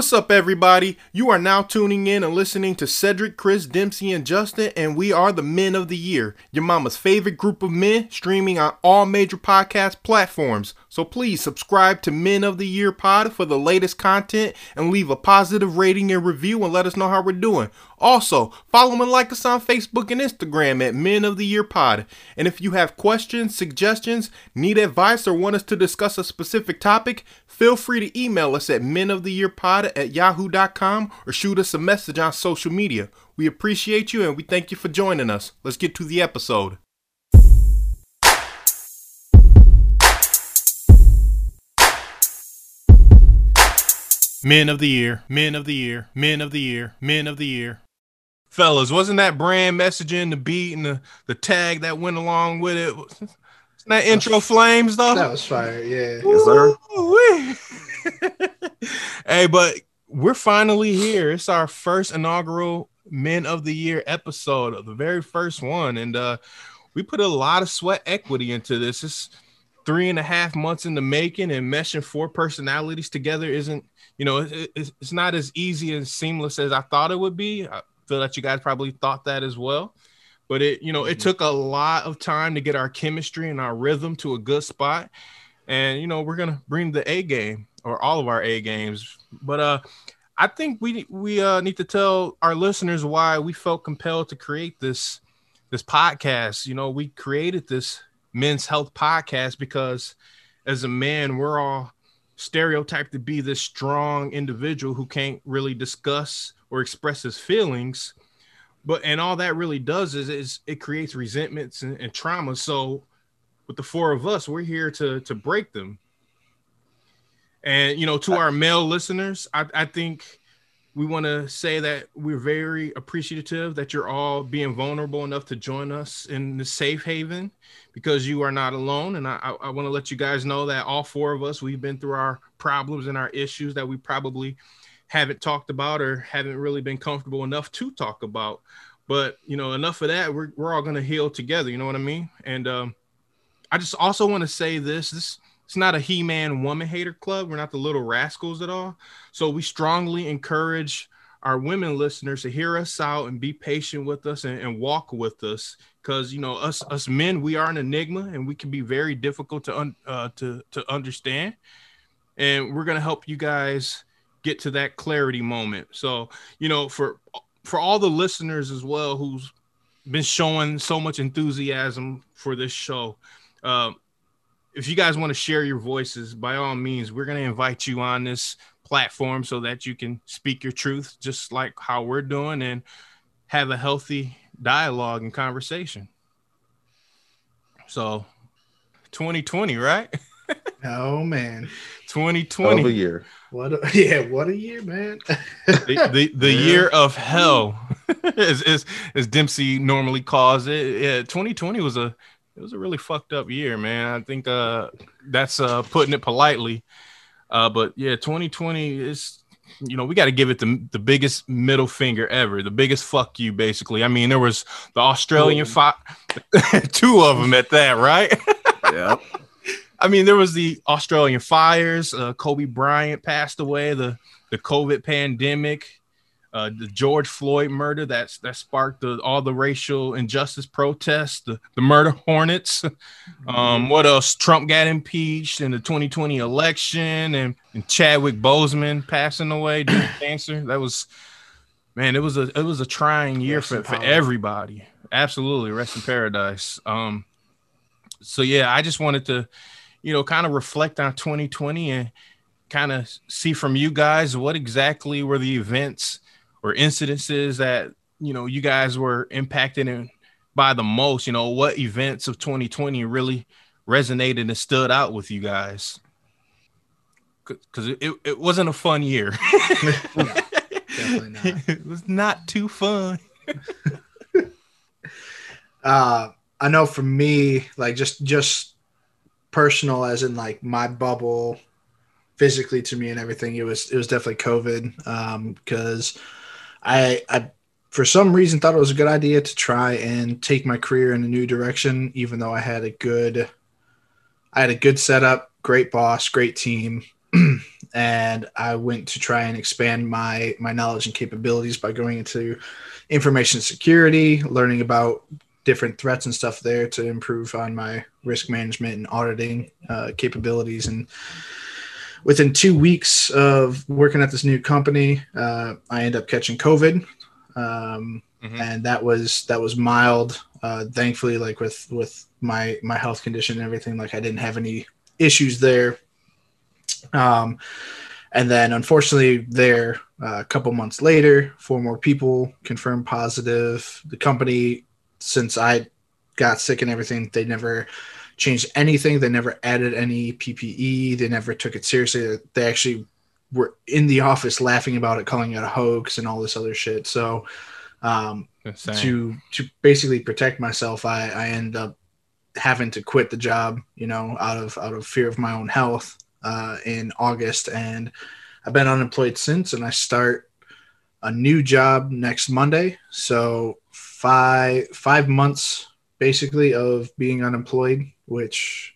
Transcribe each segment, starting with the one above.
What's up, everybody? You are now tuning in and listening to Cedric, Chris, Dempsey, and Justin, and we are the Men of the Year, your mama's favorite group of men, streaming on all major podcast platforms. So please subscribe to Men of the Year Pod for the latest content and leave a positive rating and review and let us know how we're doing. Also, follow and like us on Facebook and Instagram at Men of the Year Pod. And if you have questions, suggestions, need advice, or want us to discuss a specific topic, feel free to email us at Men of the Year Pod at yahoo.com or shoot us a message on social media. We appreciate you and we thank you for joining us. Let's get to the episode. Men of the Year, Men of the Year, Men of the Year, Men of the Year. Fellas, wasn't that brand messaging, the beat, and the, the tag that went along with it? Wasn't that intro flames, though? That was fire, yeah. Yes, sir. hey, but we're finally here. It's our first inaugural Men of the Year episode, the very first one. And uh we put a lot of sweat equity into this. It's three and a half months in the making, and meshing four personalities together isn't you know, it, it's, it's not as easy and seamless as I thought it would be. I feel that you guys probably thought that as well. But it, you know, it mm-hmm. took a lot of time to get our chemistry and our rhythm to a good spot. And you know, we're gonna bring the A game or all of our A games. But uh I think we we uh need to tell our listeners why we felt compelled to create this this podcast. You know, we created this men's health podcast because as a man, we're all stereotyped to be this strong individual who can't really discuss or express his feelings. But and all that really does is, is it creates resentments and, and trauma. So with the four of us we're here to to break them. And you know to uh, our male listeners i, I think we want to say that we're very appreciative that you're all being vulnerable enough to join us in the safe haven because you are not alone. And I, I want to let you guys know that all four of us, we've been through our problems and our issues that we probably haven't talked about or haven't really been comfortable enough to talk about. But, you know, enough of that. We're, we're all going to heal together. You know what I mean? And um, I just also want to say this this it's not a he-man woman hater club. We're not the little rascals at all. So we strongly encourage our women listeners to hear us out and be patient with us and, and walk with us. Because you know us us men we are an enigma and we can be very difficult to un, uh, to to understand. And we're gonna help you guys get to that clarity moment. So you know for for all the listeners as well who's been showing so much enthusiasm for this show uh, if you guys want to share your voices, by all means, we're going to invite you on this platform so that you can speak your truth, just like how we're doing, and have a healthy dialogue and conversation. So, 2020, right? oh man, 2020. What a year. What? A, yeah, what a year, man. the the, the yeah. year of hell, as, as as Dempsey normally calls it. Yeah, 2020 was a it was a really fucked up year, man. I think uh, that's uh, putting it politely. Uh, but yeah, 2020 is, you know, we got to give it the, the biggest middle finger ever, the biggest fuck you, basically. I mean, there was the Australian fire, two of them at that, right? yeah. I mean, there was the Australian fires. Uh, Kobe Bryant passed away. The the COVID pandemic uh, the George Floyd murder that's that sparked the, all the racial injustice protests, the, the murder hornets. Um, mm-hmm. what else? Trump got impeached in the 2020 election, and, and Chadwick Boseman passing away due to cancer. That was man, it was a it was a trying year for, for everybody. Absolutely, rest in paradise. Um, so yeah, I just wanted to, you know, kind of reflect on 2020 and kind of see from you guys what exactly were the events or incidences that you know you guys were impacted in by the most you know what events of 2020 really resonated and stood out with you guys? Because it, it wasn't a fun year. Definitely not. It was not too fun. Uh i know for me like just just personal as in like my bubble physically to me and everything it was it was definitely covid um because I, I for some reason thought it was a good idea to try and take my career in a new direction, even though I had a good, I had a good setup, great boss, great team, and I went to try and expand my my knowledge and capabilities by going into information security, learning about different threats and stuff there to improve on my risk management and auditing uh, capabilities. And within two weeks of working at this new company, uh, I ended up catching COVID, um, mm-hmm. and that was that was mild. Uh, thankfully, like with with my my health condition and everything, like I didn't have any issues there. Um, and then unfortunately, there uh, a couple months later, four more people confirmed positive. The company, since I got sick and everything, they never changed anything. They never added any PPE. They never took it seriously. They actually were in the office laughing about it, calling it a hoax and all this other shit. So, um, to to basically protect myself, I I end up having to quit the job, you know, out of out of fear of my own health uh, in August, and I've been unemployed since. And I start a new job next Monday, so five five months basically of being unemployed, which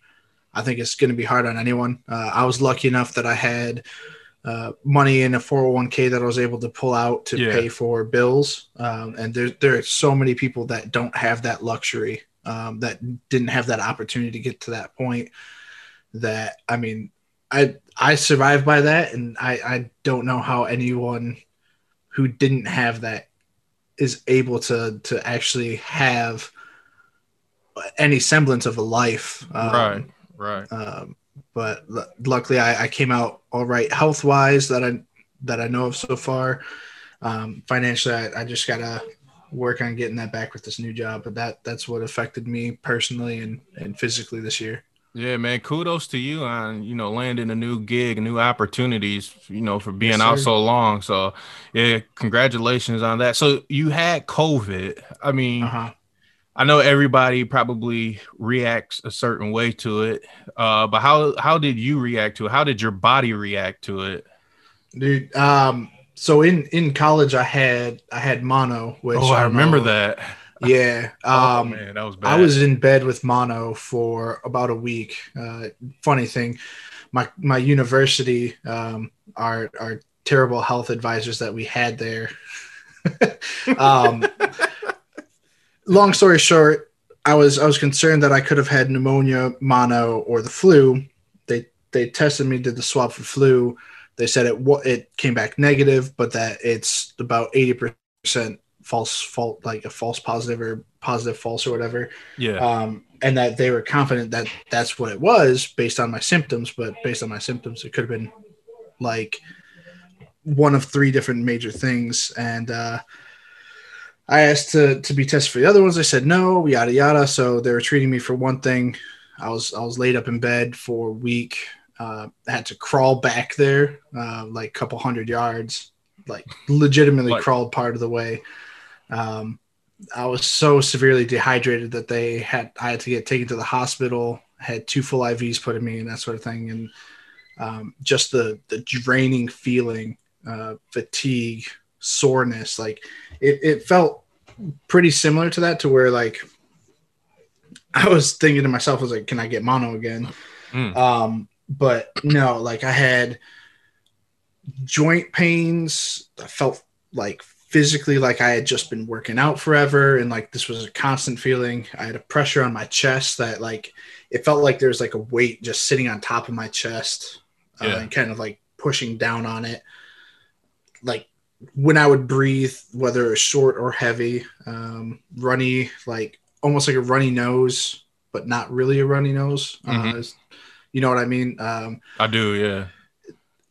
I think is going to be hard on anyone. Uh, I was lucky enough that I had. Uh, money in a 401k that I was able to pull out to yeah. pay for bills. Um, and there, there are so many people that don't have that luxury um, that didn't have that opportunity to get to that point. That I mean, I I survived by that, and I I don't know how anyone who didn't have that is able to to actually have any semblance of a life. Um, right. Right. Um, but l- luckily, I, I, came out all right health wise that I that I know of so far. Um, financially, I, I just gotta work on getting that back with this new job. But that that's what affected me personally and and physically this year. Yeah, man. Kudos to you on you know landing a new gig, new opportunities. You know for being yes, out so long. So yeah, congratulations on that. So you had COVID. I mean. Uh-huh. I know everybody probably reacts a certain way to it, uh, but how how did you react to it? How did your body react to it? Dude, um, so in in college I had I had mono, which oh I, I remember know, that. Yeah, oh, um, oh, man, that was bad. I was in bed with mono for about a week. Uh, funny thing, my my university, um, our our terrible health advisors that we had there. um, long story short, I was I was concerned that I could have had pneumonia, mono, or the flu. They they tested me, did the swab for flu they said it it came back negative, but that it's about eighty percent false fault, like a false positive or positive false or whatever. Yeah. Um, and that they were confident that that's what it was based on my symptoms, but based on my symptoms, it could have been like one of three different major things. And uh, I asked to to be tested for the other ones. They said no, yada yada. So they were treating me for one thing. I was I was laid up in bed for a week uh, had to crawl back there, uh, like a couple hundred yards, like legitimately what? crawled part of the way. Um, I was so severely dehydrated that they had I had to get taken to the hospital. Had two full IVs put in me and that sort of thing, and um, just the the draining feeling, uh, fatigue, soreness. Like it, it felt pretty similar to that, to where like I was thinking to myself, I was like, can I get mono again? Mm. Um, but no, like I had joint pains. I felt like physically like I had just been working out forever and like this was a constant feeling. I had a pressure on my chest that like it felt like there was like a weight just sitting on top of my chest uh, yeah. and kind of like pushing down on it. Like when I would breathe, whether it was short or heavy, um, runny, like almost like a runny nose, but not really a runny nose. Uh, mm-hmm. Uh, you know what I mean? Um, I do, yeah.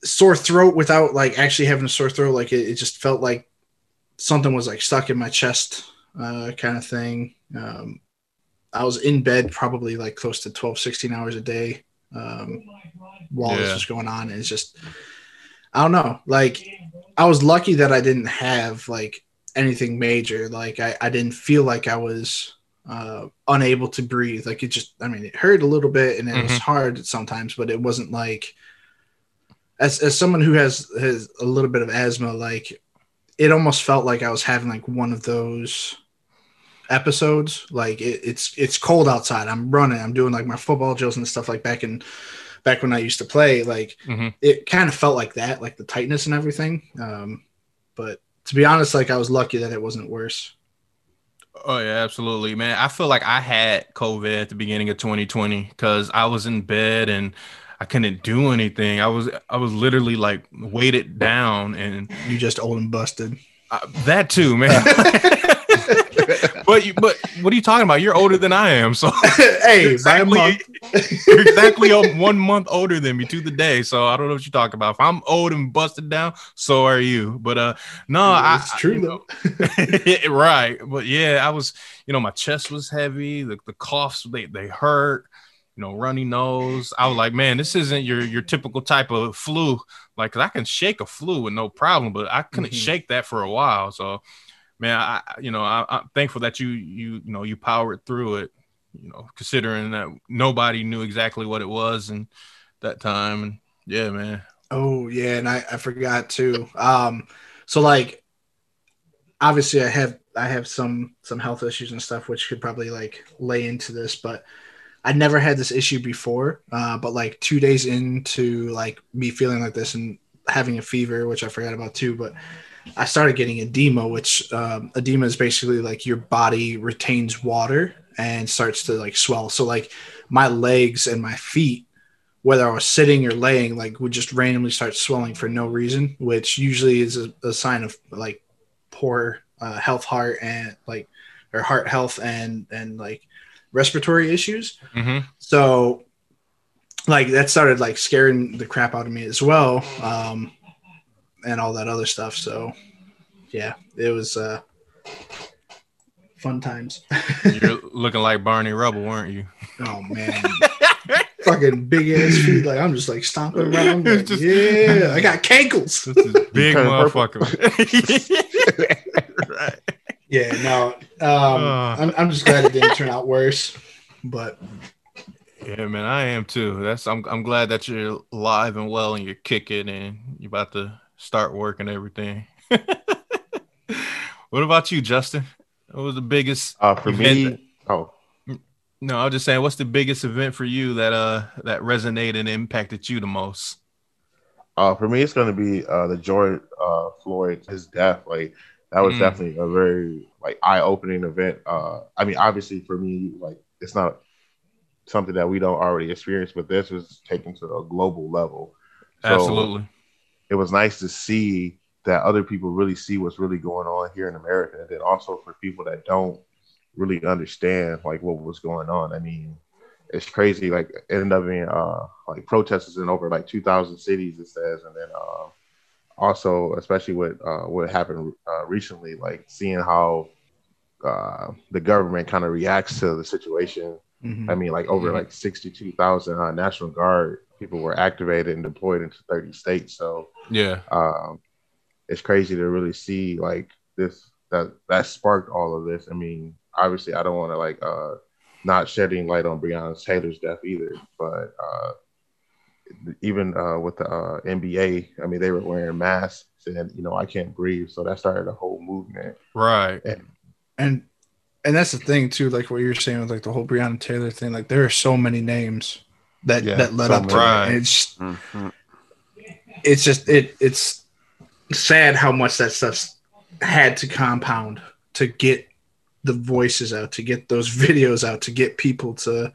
Sore throat without like actually having a sore throat. Like it, it just felt like something was like stuck in my chest, uh, kind of thing. Um, I was in bed probably like close to 12, 16 hours a day um, while yeah. this was going on. And it's just, I don't know. Like, I was lucky that I didn't have like anything major. Like, I, I didn't feel like I was uh, unable to breathe. Like it just, I mean, it hurt a little bit and it mm-hmm. was hard sometimes, but it wasn't like, as, as someone who has, has a little bit of asthma, like it almost felt like I was having like one of those episodes. Like it, it's, it's cold outside. I'm running, I'm doing like my football drills and stuff like back in, back when I used to play, like Mhm. it kind of felt like that, like the tightness and everything. Um, but to be honest, like I was lucky that it wasn't worse. Oh yeah, absolutely, man. I feel like I had COVID at the beginning of 2020 because I was in bed and I couldn't do anything. I was I was literally like weighted down, and You just old and busted. I, that too, man. but you, but what are you talking about? You're older than I am, so hey, month. you're exactly one month older than me to the day. So I don't know what you're talking about. If I'm old and busted down, so are you. But uh, no, I, it's true you though. right. But yeah, I was, you know, my chest was heavy. The, the coughs they they hurt. You know, runny nose. I was like, man, this isn't your your typical type of flu. Like, 'cause I can shake a flu with no problem, but I couldn't Mhm. shake that for a while. So, man, I you know I, I'm thankful that you you you know you powered through it. You know, considering that nobody knew exactly what it was and that time. And yeah, man. Oh yeah, and I, I forgot too. Um, so like, obviously I have I have some some health issues and stuff which could probably like lay into this, but I never had this issue before. Uh, but like two days into like me feeling like this and having a fever, which I forgot about too, but I started getting edema, which um, edema is basically like your body retains water and starts to like swell. So like my legs and my feet whether I was sitting or laying, like would just randomly start swelling for no reason, which usually is a, a sign of like poor uh, health, heart and like or heart health and and like respiratory issues. hmm So like that started like scaring the crap out of me as well, um, and all that other stuff. So yeah, it was uh, fun times. You're looking like Barney Rubble, weren't you? oh man. Fucking big ass feet, like I'm just like stomping around. like, Just- yeah, I got cankles. This is big motherfucker. right. Yeah, no, um, Uh. I'm, I'm just glad it didn't turn out worse. But Yeah, man, I am too. That's I'm I'm glad that you're alive and well and you're kicking and you're about to start work and everything. what about you, Justin? What was the biggest Uh, for me, Event- oh, no, I was just saying what's the biggest event for you that uh that resonated and impacted you the most? uh, for me, it's going to be uh, the George uh, Floyd, his death. Like that was Mm. definitely a very like eye-opening event. Uh, I mean, obviously for me, like it's not something that we don't already experience, but this was taken to a global level. So Absolutely. It was nice to see that other people really see what's really going on here in America, and then also for people that don't really understand like what was going on. I mean, it's crazy. Like it ended up being uh like protesters in over like two thousand cities. It says, and then uh, also especially with uh, what happened uh, recently, like seeing how uh, the government kind of reacts to the situation. mhm. I mean, like over Mhm. like sixty-two thousand uh, National Guard people were activated and deployed into thirty states. So Yeah. um, it's crazy to really see like this that that sparked all of this. I mean, obviously, I don't want to like uh, not shedding light on Breonna Taylor's death either, but uh, even uh, with the uh, NBA, I mean, they were wearing masks and you know I can't breathe, so that started a whole movement. Right. and and that's the thing too, like what you're saying with like the whole Breonna Taylor thing. Like there are so many names that Yeah, that led so up to many. it. It's just, Mm-hmm. it's just it it's sad how much that stuff's had to compound to get the voices out, to get those videos out, to get people to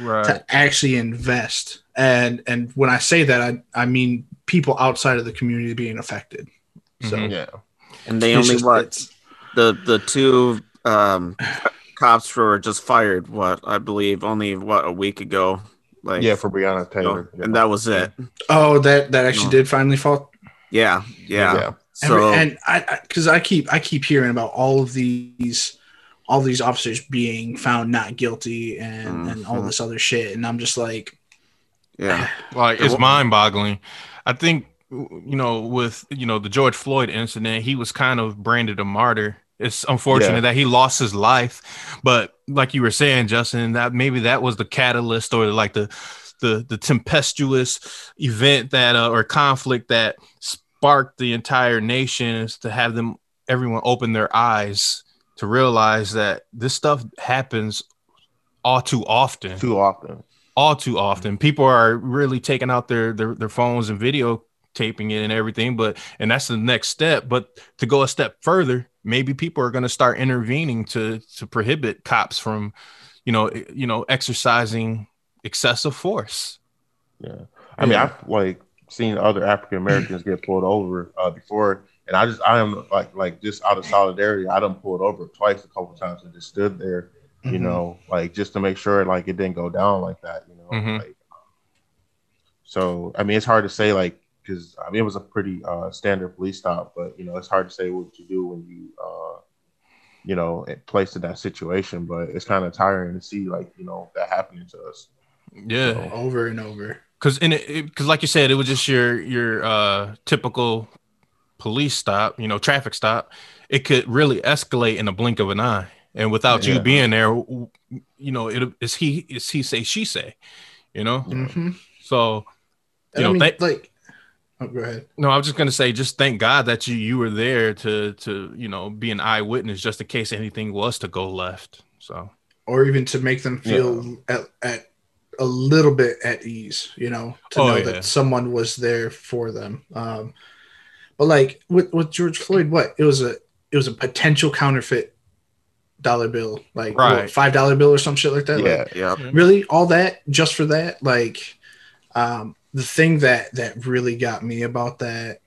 Right. to actually invest. And and when I say that, I I mean people outside of the community being affected. So Mhm. Yeah, And they only just- what the the two um cops were just fired. What I believe only what a week ago. Like yeah, for Breonna you know, Taylor, yeah. and that was it. Oh, that that actually No. did finally fall. Yeah, yeah. yeah. So and I because I, keep I keep hearing about all of these all these officers being found not guilty and and all Mhm. this other shit, and I'm just like, yeah, Like it's mind boggling. I think you know, with you know the George Floyd incident, he was kind of branded a martyr. It's unfortunate Yeah. that he lost his life, but like you were saying, Justin, that maybe that was the catalyst or like the the the tempestuous event that uh, or conflict that sparked the entire nation is to have them everyone open their eyes to realize that this stuff happens all too often. Too often. all too often. People are really taking out their their, their phones and video taping it and everything but and that's the next step but to go a step further maybe people are going to start intervening to to prohibit cops from you know you know exercising excessive force Yeah, I mean, Yeah. I've like seen other African Americans get pulled over uh, before, and I just I am like like just out of solidarity, I done pulled over twice a couple times and just stood there, you Mhm. know, like just to make sure like it didn't go down like that, you know. Mhm. Like, so I mean, it's hard to say like because I mean it was a pretty uh, standard police stop, but you know it's hard to say what you do when you uh, you know placed in that situation, but it's kind of tiring to see like you know that happening to us. yeah. So- over and over. because in it because like you said it was just your your uh typical police stop you know traffic stop. It could really escalate in a blink of an eye and without you being there you know it is he is he say she say you know? Hmm so And You I know, mean, thank- like, oh, go ahead. no i was just gonna say just thank god that you you were there to to you know be an eyewitness just in case anything was to go left so Or even to make them feel at, at a little bit at ease, you know, to Oh, know yeah. that someone was there for them. Um, but like with, with George Floyd, what it was a it was a potential counterfeit dollar bill, like what, five dollar bill or some shit like that. Like, Yeah, Yeah. really all that just for that like um the thing that that really got me about that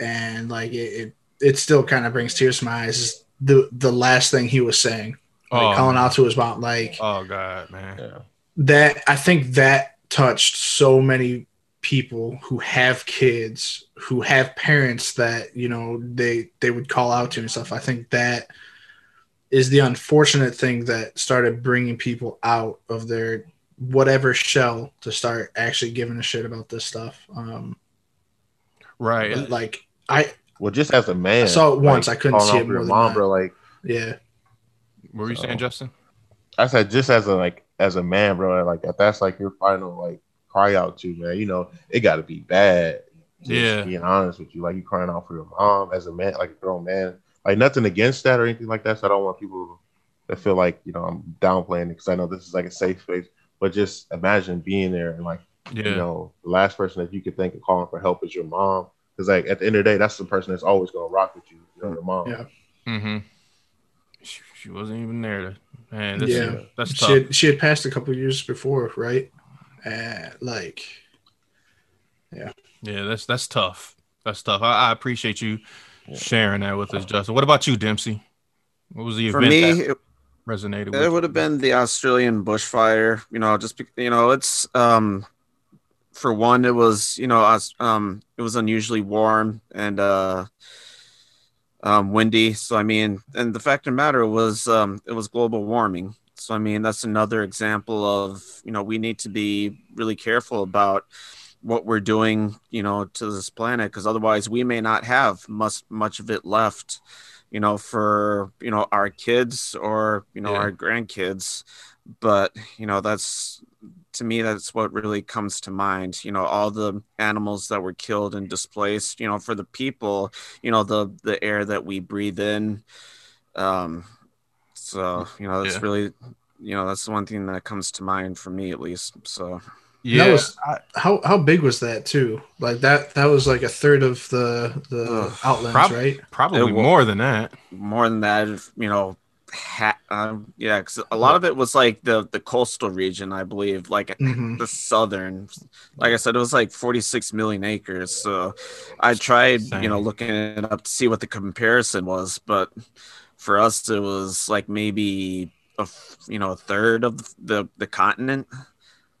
and like it it, it still kind of brings tears to my eyes is the the last thing he was saying like Oh, calling man. out to his mom like oh god man yeah. that i think that touched so many people who have kids who have parents that you know they they would call out to and stuff i think that is the unfortunate thing that started bringing people out of their whatever shell to start actually giving a shit about this stuff um right but, like i Well, just as a man, I saw it once, I couldn't see out it for more than mom, that. bro. Like yeah what were you So- saying justin I said, just as a like as a man, bro. Like if that's like your final like cry out to, man. You know, it got to be bad. Just Yeah. being honest with you, like you crying out for your mom as a man, like a grown man. Like nothing against that or anything like that. So I don't want people that feel like you know I'm downplaying it because I know this is like a safe space. But just imagine being there and like yeah you know the last person that you could think of calling for help is your mom. Because like at the end of the day, that's the person that's always gonna rock with you. You know, your mom. Yeah. Mm-hmm. She, she wasn't even there. To, man, that's, Yeah. that's she tough. had, she had passed a couple years before right uh, like yeah, yeah, that's that's tough. That's tough. I, I appreciate you sharing that with us, Justin. What about you, Dempsey? What was the For event me, that it, resonated with it would have been the Australian bushfire. You know, just be, you know, it's um, for one, it was you know, um, it was unusually warm and uh, um, windy. So I mean, and the fact of the matter was, um, it was global warming. So I mean, that's another example of you know we need to be really careful about what we're doing, you know, to this planet because otherwise we may not have much much of it left, you know, for you know our kids or you know Yeah. our grandkids. But you know, that's to me that's what really comes to mind. You know, all the animals that were killed and displaced. You know, for the people, you know, the the air that we breathe in. Um, so you know, that's Yeah. really, you know, that's the one thing that comes to mind for me at least. So. Yeah, That was- I- how how big was that too? Like that that was like a third of the the Ugh, outlands prob- right? probably It more than that. more than that you know ha- um, yeah because a lot of it was like the the coastal region i believe like hmm the southern. Like i said it was like 46 million acres so i tried you know looking it up to see what the comparison was but for us it was like maybe a you know a third of the the continent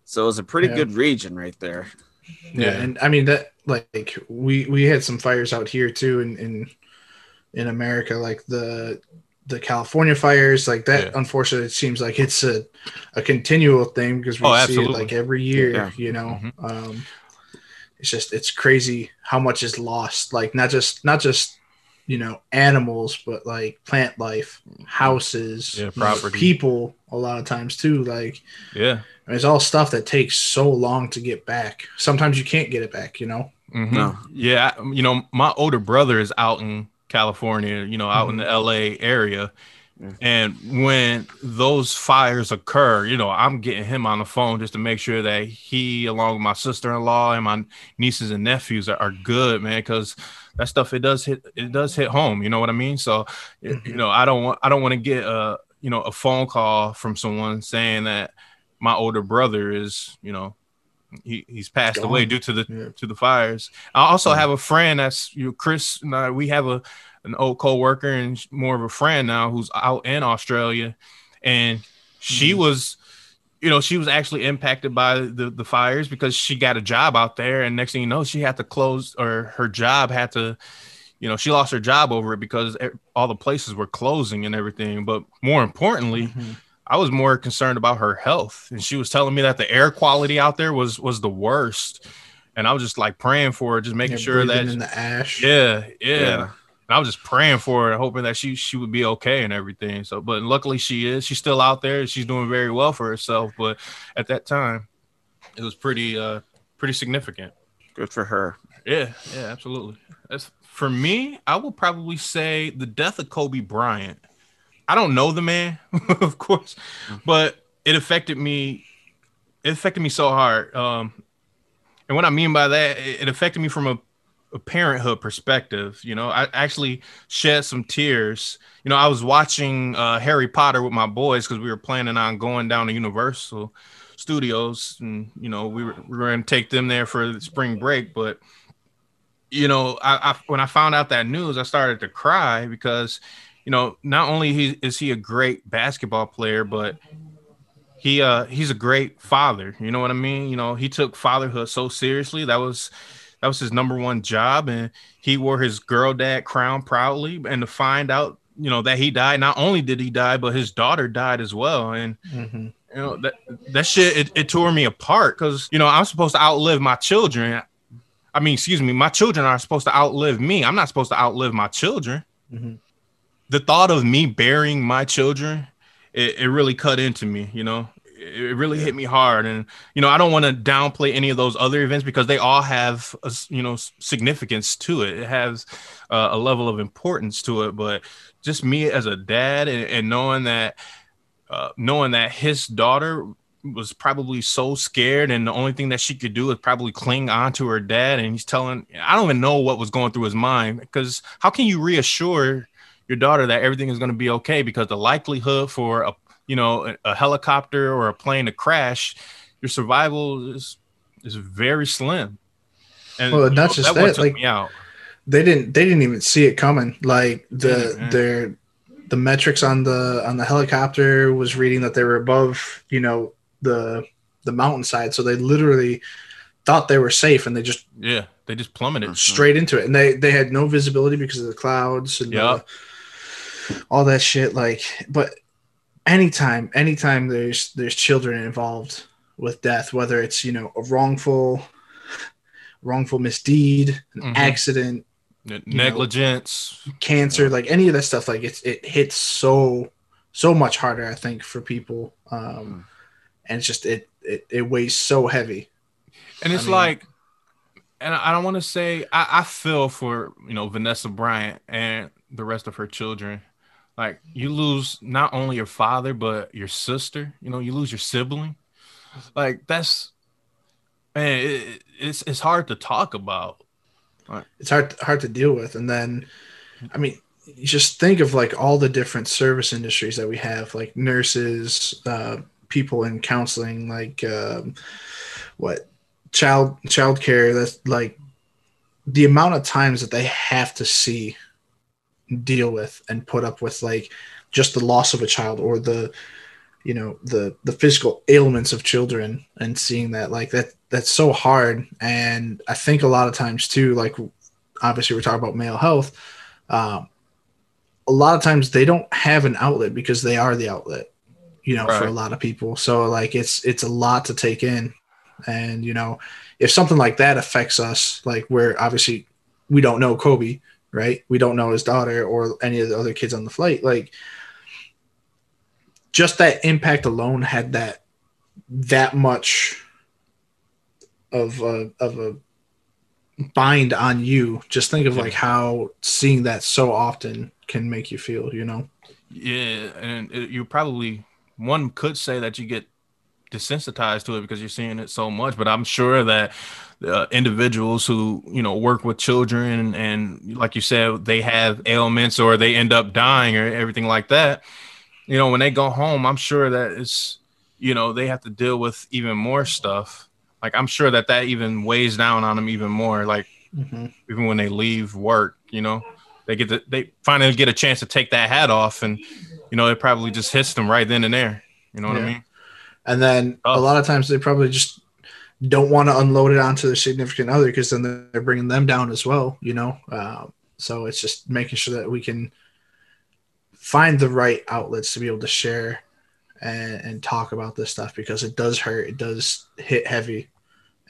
so it was a pretty Yeah. good region right there yeah. Yeah. and i mean that like we we had some fires out here too in in in america like the the california fires like that Yeah. unfortunately it seems like it's a a continual thing because we Oh, see it like every year Yeah. you know Mhm. um it's just it's crazy how much is lost like not just not just you know animals but like plant life houses Yeah, you know, property. people a lot of times too like Yeah. and it's all stuff that takes so long to get back. Sometimes you can't get it back, you know? Mhm. No. Yeah, you know, my older brother is out in California, you know, out in the LA area, And when those fires occur, you know, I'm getting him on the phone just to make sure that he, along with my sister in law and my nieces and nephews, are, are good, man. Because that stuff it does hit it does hit home. You know what I mean? So, mm-hmm. you know, I don't want I don't want to get a you know a phone call from someone saying that my older brother is you know he, he's passed away due to the yeah. to the fires. I also have a friend that's you know, Chris and I, we have a an old co-worker and more of a friend now who's out in Australia. And she mm-hmm. was you know she was actually impacted by the the fires because she got a job out there. And next thing you know she had to close or her job had to you know she lost her job over it because all the places were closing and everything. But more importantly mm-hmm. I was more concerned about her health. And she was telling me that the air quality out there was was the worst. And I was just like praying for her just making You're sure that in the ash. Yeah, yeah. Yeah and I was just praying for her, hoping that she she would be okay and everything. So, but luckily she is. She's still out there. She's doing very well for herself. But at that time, it was pretty uh pretty significant. Good for her. Yeah, yeah, absolutely. As for me, I will probably say the death of Kobe Bryant. I don't know the man, of course, but it affected me. It affected me so hard. Um, and what I mean by that, it affected me from a a parenthood perspective. You know, I actually shed some tears. You know, I was watching uh, Harry Potter with my boys because we were planning on going down to Universal Studios, and you know, we were, we were going to take them there for the spring break. But you know, I, I when I found out that news, I started to cry because you know, not only he, is he a great basketball player, but he uh he's a great father. You know what I mean? You know, he took fatherhood so seriously. That was that was his number one job, and he wore his girl dad crown proudly. And to find out, you know, that he died, not only did he die, but his daughter died as well. And mm-hmm. you know that that shit it, it tore me apart because you know I'm supposed to outlive my children. I mean, excuse me, my children are supposed to outlive me. I'm not supposed to outlive my children. Mm-hmm. The thought of me burying my children, it, it really cut into me. You know, it really hit me hard. And you know i don't want to downplay any of those other events because they all have a, you know significance to it. It has uh, a level of importance to it. But just me as a dad and, and knowing that uh, knowing that his daughter was probably so scared and the only thing that she could do is probably cling on to her dad and he's telling i don't even know what was going through his mind because how can you reassure your daughter that everything is going to be okay because the likelihood for a you know a, helicopter or a plane to crash, your survival is is very slim. And well, not know, just that, that like they didn't they didn't even see it coming. Like the mm-hmm. their the metrics on the on the helicopter was reading that they were above you know the the mountainside, so they literally thought they were safe and they just yeah they just plummeted straight into it and they they had no visibility because of the clouds and yep. the, all that shit like but anytime anytime there's there's children involved with death whether it's you know a wrongful wrongful misdeed an mm-hmm. accident negligence know, cancer like any of that stuff like it's it hits so so much harder i think for people um mm. and it's just it it, it weighs so heavy and it's I mean, like and i don't want to say I, I feel for you know vanessa bryant and the rest of her children like you lose not only your father but your sister. You know, you lose your sibling. Like that's man, it, it's it's hard to talk about. It's hard hard to deal with, and then, I mean, just think of like all the different service industries that we have, like nurses, uh, people in counseling, like um, what child child care. That's like the amount of times that they have to see deal with and put up with like just the loss of a child or the you know the the physical ailments of children and seeing that like that that's so hard. And i think a lot of times too like obviously we're talking about male health um, a lot of times they don't have an outlet because they are the outlet you know right. for a lot of people. So like it's it's a lot to take in. And you know if something like that affects us like where obviously we don't know kobe right? We don't know his daughter or any of the other kids on the flight. Like, just that impact alone had that that much of a of a bind on you. Just think of like how seeing that so often can make you feel. You know. Yeah, and it, you probably one could say that you get desensitized to it because you're seeing it so much. But I'm sure that uh, individuals who you know work with children and, like you said, they have ailments or they end up dying or everything like that. You know, when they go home, I'm sure that it's you know they have to deal with even more stuff. Like I'm sure that that even weighs down on them even more. Like mm-hmm. even when they leave work, you know, they get to, they finally get a chance to take that hat off, and you know it probably just hits them right then and there. You know what yeah. I mean? And then oh. a lot of times they probably just don't want to unload it onto their significant other because then they're bringing them down as well. You know, uh, so it's just making sure that we can find the right outlets to be able to share and, and talk about this stuff because it does hurt. It does hit heavy,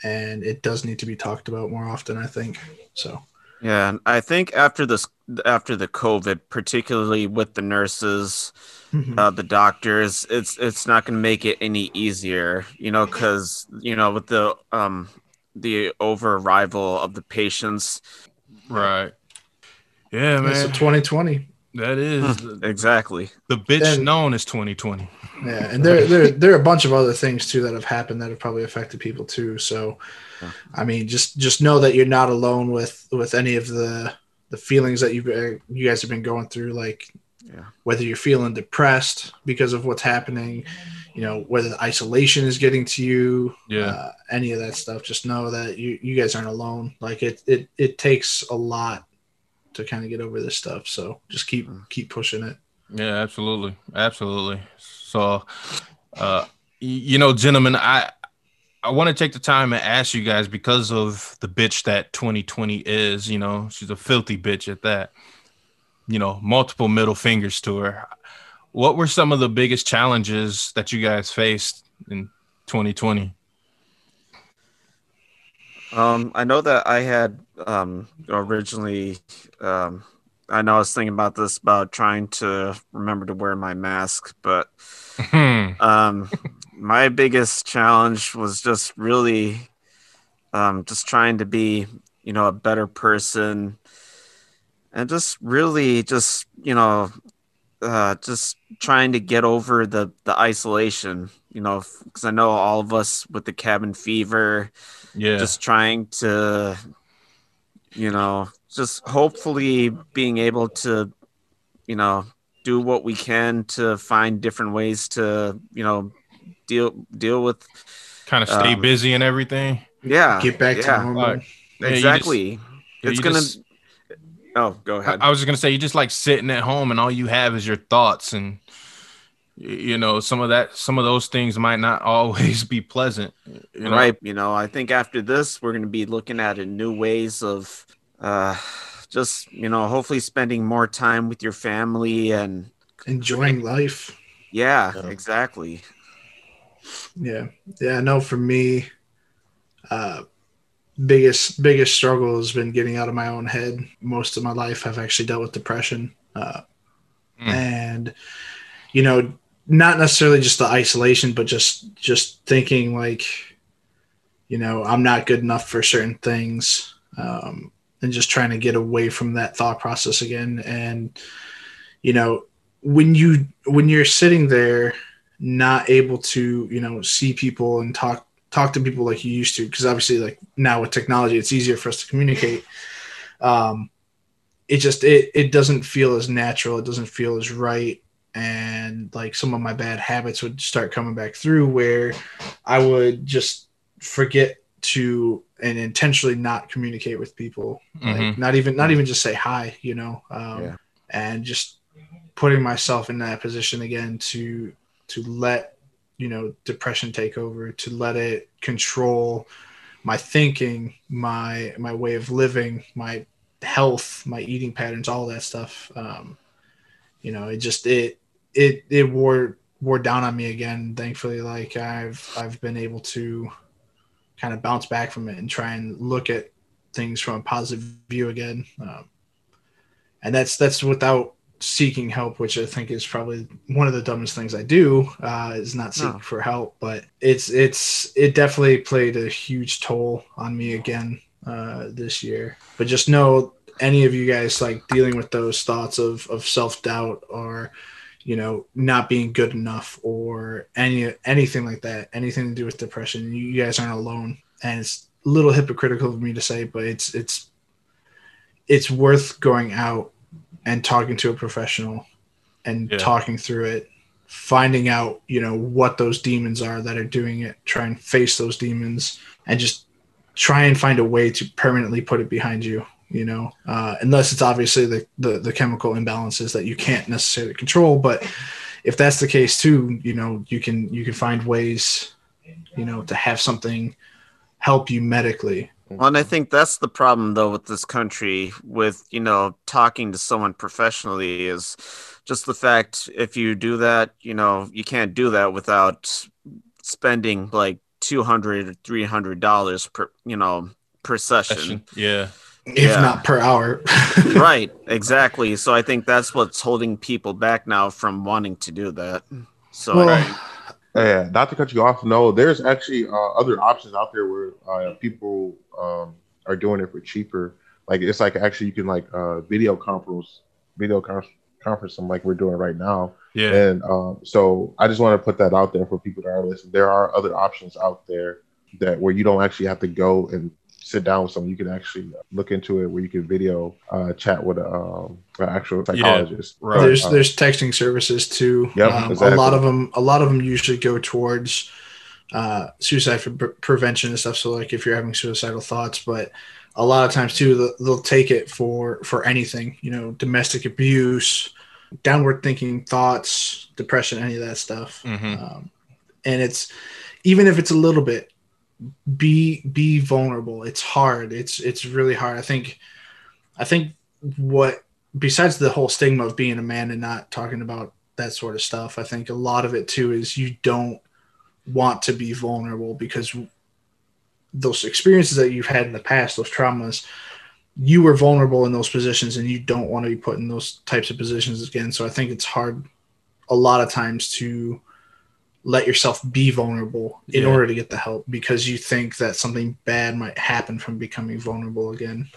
and it does need to be talked about more often. I think so. Yeah, and I think after this, after the COVID, particularly with the nurses, mm-hmm. uh, the doctors, it's it's not going to make it any easier, you know, because you know with the um the over arrival of the patients, right? Yeah, man. It's 2020. That is exactly the bitch and, known as 2020. Yeah, and there there there are a bunch of other things too that have happened that have probably affected people too. So I mean, just just know that you're not alone with with any of the the feelings that you you guys have been going through. Like, yeah. whether you're feeling depressed because of what's happening, you know, whether the isolation is getting to you, yeah, uh, any of that stuff. Just know that you you guys aren't alone. Like it it it takes a lot to kind of get over this stuff. So just keep mm. keep pushing it. Yeah, absolutely, absolutely. So, uh, you know, gentlemen, I I want to take the time and ask you guys because of the bitch that 2020 is, you know, she's a filthy bitch at that. You know, multiple middle fingers to her. What were some of the biggest challenges that you guys faced in 2020? Um, I know that I had um, originally, um, I know I was thinking about this about trying to remember to wear my mask, but um, my biggest challenge was just really um, just trying to be, you know, a better person and just really just, you know, uh, just trying to get over the, the isolation, you know, because I know all of us with the cabin fever, yeah, just trying to, you know, just hopefully being able to, you know, do what we can to find different ways to, you know, deal deal with kind of stay um, busy and everything. Yeah, get back yeah. to normal. Like, exactly. Just, it's gonna. Just, oh, go ahead. I, I was just gonna say you're just like sitting at home and all you have is your thoughts and you know some of that some of those things might not always be pleasant you know? right you know i think after this we're going to be looking at new ways of uh just you know hopefully spending more time with your family and enjoying life yeah, yeah. exactly yeah, yeah. No, for me, uh, biggest biggest struggle has been getting out of my own head. Most of my life, I've actually dealt with depression, uh, mm. and you know, not necessarily just the isolation, but just just thinking like, you know, I'm not good enough for certain things, um, and just trying to get away from that thought process again. And you know, when you when you're sitting there not able to you know see people and talk talk to people like you used to because obviously like now with technology it's easier for us to communicate. Um it just it it doesn't feel as natural. It doesn't feel as right. And like some of my bad habits would start coming back through where i would just forget to and intentionally not communicate with people. Mm-hmm. like not even not even just say hi you know um, yeah. and just putting myself in that position again to to let you know depression take over to let it control my thinking my my way of living my health my eating patterns all that stuff. Um you know it just it it it wore wore down on me again. Thankfully like i've i've been able to kind of bounce back from it and try and look at things from a positive view again. Um, and that's that's without seeking help, which I think is probably one of the dumbest things I do, uh, is not seek no. for help. But it's it's it definitely played a huge toll on me again uh, this year. But just know any of you guys like dealing with those thoughts of of self doubt or you know not being good enough or any anything like that, anything to do with depression, you guys aren't alone. And it's a little hypocritical of me to say, but it's it's it's worth going out and talking to a professional and Yeah. talking through it finding out you know what those demons are that are doing it try and face those demons and just try and find a way to permanently put it behind you you know uh, unless it's obviously the, the the chemical imbalances that you can't necessarily control but if that's the case too you know you can you can find ways you know to have something help you medically Well, and I think that's the problem though with this country with, you know, talking to someone professionally is just the fact if you do that, you know, you can't do that without spending like 200 or 300 dollars per, you know, per session. Yeah. if Yeah. not per hour right, exactly. So I think that's what's holding people back now from wanting to do that. So well, I- Yeah, not to cut you off. No, there's actually uh, other options out there where uh, people um, are doing it for cheaper. Like it's like actually you can like uh, video conference, video con- conference, them like we're doing right now. Yeah. And um, so I just want to put that out there for people that are listening. There are other options out there that where you don't actually have to go and sit down with someone. You can actually look into it where you can video uh, chat with a, um, an actual psychologist. right. there's Uh, there's texting services too. Yep, um, exactly. A lot of them a lot of them usually go towards uh, suicide for pre- prevention and stuff. So like if you're having suicidal thoughts, but a lot of times too they'll, they'll take it for for anything. You know, domestic abuse, downward thinking thoughts, depression, any of that stuff. Mhm. Um, and it's even if it's a little bit be be vulnerable. It's hard. It's it's really hard. I think i think what besides the whole stigma of being a man and not talking about that sort of stuff i think a lot of it too is you don't want to be vulnerable because those experiences that you've had in the past those traumas you were vulnerable in those positions and you don't want to be put in those types of positions again. So i think it's hard a lot of times to let yourself be vulnerable in Yeah. order to get the help because you think that something bad might happen from becoming vulnerable again.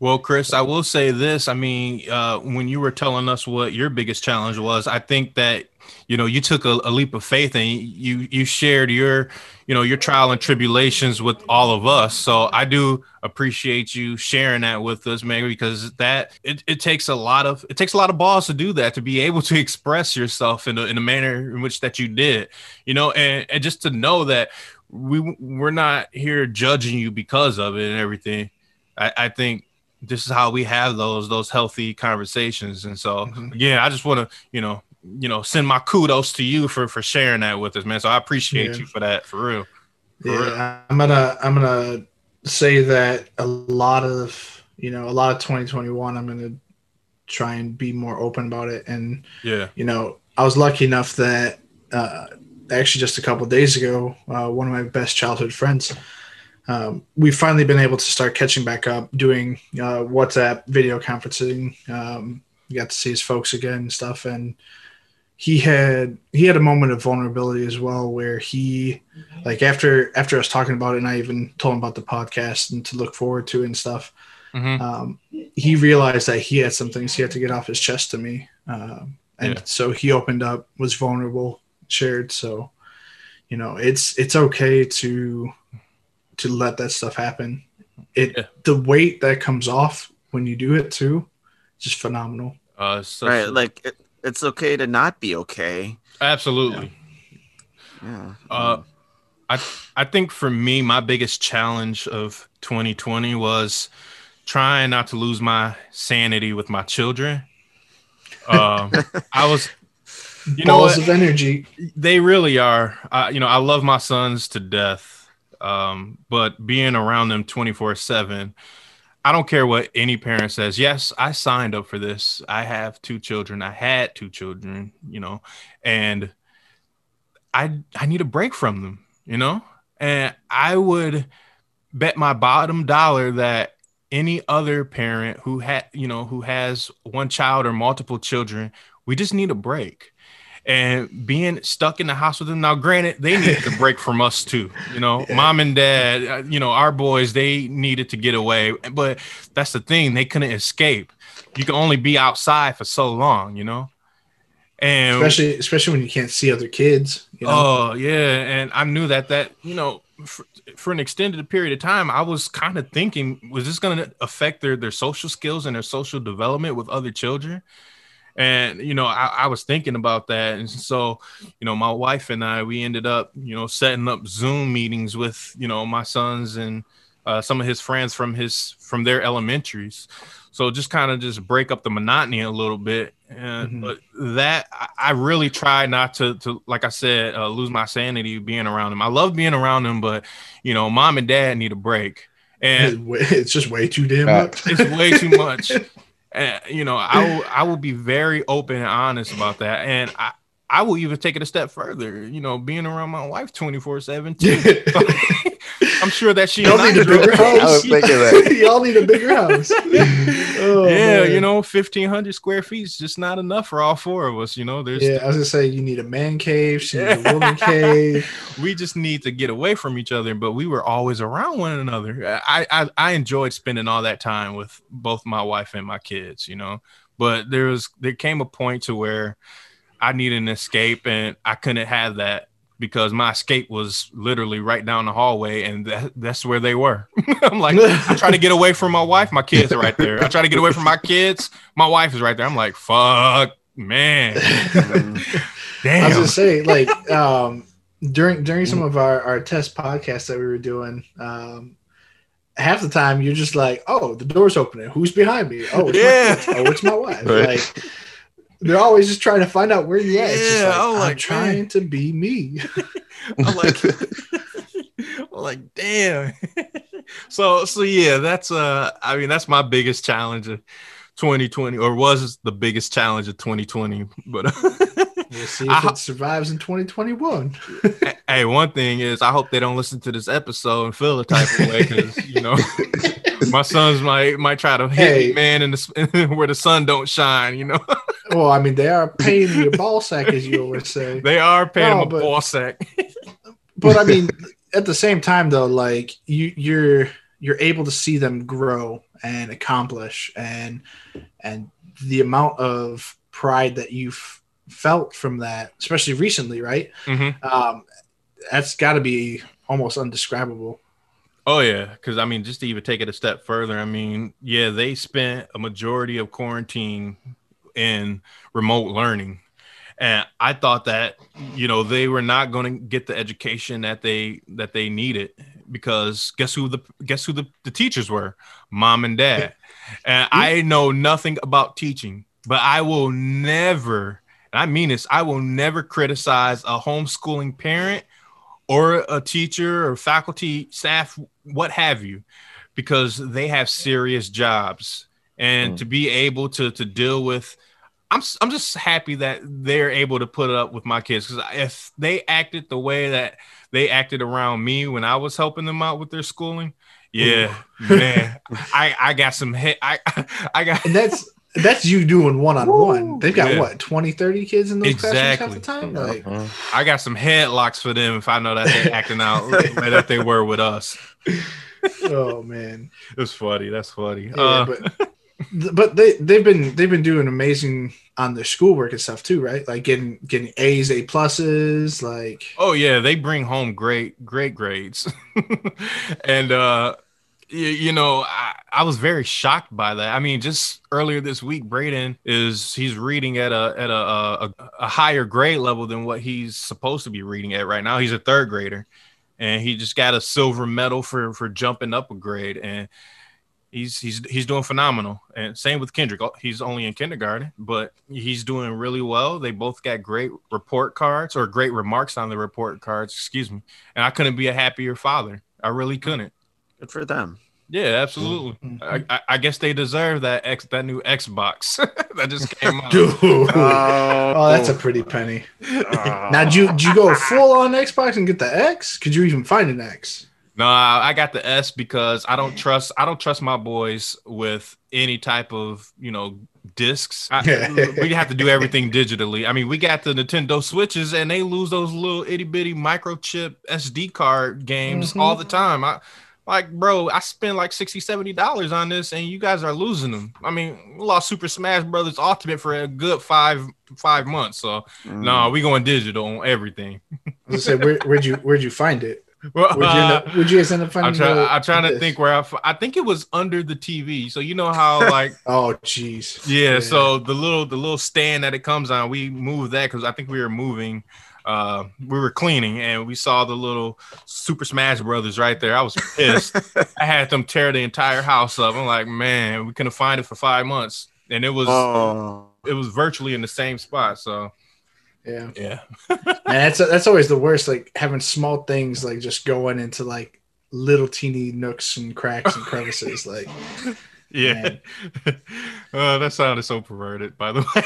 Well, Chris, I will say this. I mean, uh, when you were telling us what your biggest challenge was, I think that you know you took a, a leap of faith and you you shared your you know your trial and tribulations with all of us. So I do appreciate you sharing that with us, man, because that it, it takes a lot of it takes a lot of balls to do that to be able to express yourself in a, in a manner in which that you did, you know, and, and just to know that we we're not here judging you because of it and everything. I, I think this is how we have those those healthy conversations and so Mhm. again i just want to you know you know send my kudos to you for for sharing that with us man so i appreciate Yeah. you for that for real For real. Yeah, I'm gonna I'm gonna say that a lot of you know a lot of 2021 I'm gonna try and be more open about it and yeah you know I was lucky enough that uh, actually just a couple days ago uh, one of my best childhood friends um, we've finally been able to start catching back up doing uh, WhatsApp video conferencing um, we got to see his folks again and stuff and he had he had a moment of vulnerability as well where he like after after I was talking about it and I even told him about the podcast and to look forward to and stuff Mhm. um, he realized that he had some things he had to get off his chest to me um, and Yeah. so he opened up was vulnerable shared so you know it's it's okay to to let that stuff happen it Yeah. the weight that comes off when you do it too just phenomenal uh so, right, like it, it's okay to not be okay. absolutely Yeah. Uh, I I think for me, my biggest challenge of 2020 was trying not to lose my sanity with my children. Um, I was, you know, balls what? of energy they really are. I, you know, I love my sons to death, um, but being around them 24 seven. I don't care what any parent says. Yes, I signed up for this. I have two children. I had two children, you know, and I I need a break from them, you know? And I would bet my bottom dollar that any other parent who had, you know, who has one child or multiple children, we just need a break. And being stuck in the house with them. Now, granted, they needed to break from us too. You know, yeah. mom and dad, uh, you know, our boys, they needed to get away. But that's the thing, they couldn't escape. You can only be outside for so long, you know. And especially especially when you can't see other kids. You know? Oh yeah, and I knew that that you know for, for an extended period of time, I was kind of thinking, was this going to affect their their social skills and their social development with other children? And you know I, I, was thinking about that. And so you know my wife and i we ended up you know setting up zoom meetings with you know my sons and uh, some of his friends from his from their elementaries. So just kind of just break up the monotony a little bit. And mm-hmm. but that i really try not to to like i said uh, lose my sanity being around them i love being around them but you know mom and dad need a break. And it's just way too damn much. It's way too much And, you know, I will I will be very open and honest about that. And I, I will even take it a step further, you know, being around my wife 24 7 I'm sure that she y'all need a bigger house. I was thinking that. y'all need a bigger house. oh, yeah, man. you know, 1500 square feet is just not enough for all four of us. You know, there's yeah, I was gonna say you need a man cave, she needs a woman cave. We just need to get away from each other, but we were always around one another. I, I I enjoyed spending all that time with both my wife and my kids, you know. But there was there came a point to where I needed an escape and I couldn't have that because my escape was literally right down the hallway and that, that's where they were. I'm like, I try to get away from my wife, my kids are right there. I try to get away from my kids, my wife is right there. I'm like, fuck, man. Damn. I was just saying, like, um, during during some of our, our test podcasts that we were doing, um, half the time you're just like, oh, the door's opening. Who's behind me? Oh, it's yeah. My oh, it's my wife. Right. Like they're always just trying to find out where you're at. Yeah, like, I'm, like, trying man. to be me. I'm like, I'm like, damn. so, so yeah, that's uh, I mean, that's my biggest challenge 2020, or was the biggest challenge of 2020. But we'll see if I, it survives in 2021. hey, one thing is, I hope they don't listen to this episode and feel the type of way because you know my sons might might try to hit hey. me, man, in the where the sun don't shine. You know. well, I mean, they are paying your ball sack, as you always say. They are paying no, but, ball sack. but I mean, at the same time, though, like you, you're you're able to see them grow and accomplish, and and the amount of pride that you've felt from that, especially recently, right? Mm-hmm. Um, that's got to be almost undescribable. Oh yeah, because I mean, just to even take it a step further, I mean, yeah, they spent a majority of quarantine in remote learning, and I thought that you know they were not going to get the education that they that they needed because guess who the guess who the, the teachers were, mom and dad, and I know nothing about teaching, but I will never, and I mean this, I will never criticize a homeschooling parent or a teacher or faculty staff what have you because they have serious jobs. And mm. to be able to to deal with I'm I'm just happy that they're able to put up with my kids because if they acted the way that they acted around me when I was helping them out with their schooling, yeah, man, I I got some hit. I I got and that's that's you doing one on one. They've got yeah. what 20, 30 kids in those exactly. classrooms half the time. Like, uh-huh. I got some headlocks for them if I know that they're acting out that they were with us. oh man, it's funny. That's funny. Yeah, uh, but but they they've been they've been doing amazing on their schoolwork and stuff too, right? Like getting getting A's, A pluses, like oh yeah, they bring home great great grades, and uh you, you know, I, I, was very shocked by that. I mean, just earlier this week, Braden is he's reading at a at a, a, a higher grade level than what he's supposed to be reading at right now. He's a third grader, and he just got a silver medal for for jumping up a grade, and he's he's he's doing phenomenal. And same with Kendrick. Oh, he's only in kindergarten, but he's doing really well. They both got great report cards or great remarks on the report cards. Excuse me. And I couldn't be a happier father. I really couldn't. Good for them. Yeah, absolutely. Mm-hmm. I, I, guess they deserve that X that new Xbox that just came out. Dude. Uh, oh, that's a pretty penny. Uh, now, did you, did you go full on Xbox and get the X? Could you even find an X? No, I got the S because I don't trust I don't trust my boys with any type of you know discs. I, we have to do everything digitally. I mean, we got the Nintendo Switches, and they lose those little itty bitty microchip SD card games Mhm. all the time. I like, bro, I spend like 60 dollars on this, and you guys are losing them. I mean, we lost Super Smash Brothers Ultimate for a good five five months. So Mm. no, we going digital on everything. I was gonna say, where, where'd you where'd you find it? Well, Where'd you, end up, where'd you end up finding? I'm trying. the- I'm trying to think where I. I think it was under the TV. So you know how like Oh, jeez. yeah, So the little the little stand that it comes on, we moved that because I think we were moving. Uh, we were cleaning and we saw the little Super Smash Brothers right there. I was pissed. I had them tear the entire house up. I'm like, man, we couldn't find it for five months, and it was Oh, it was virtually in the same spot. So yeah. yeah, And that's that's always the worst. Like having small things like just going into like little teeny nooks and cracks and crevices. Like yeah. uh, that sounded so perverted, by the way.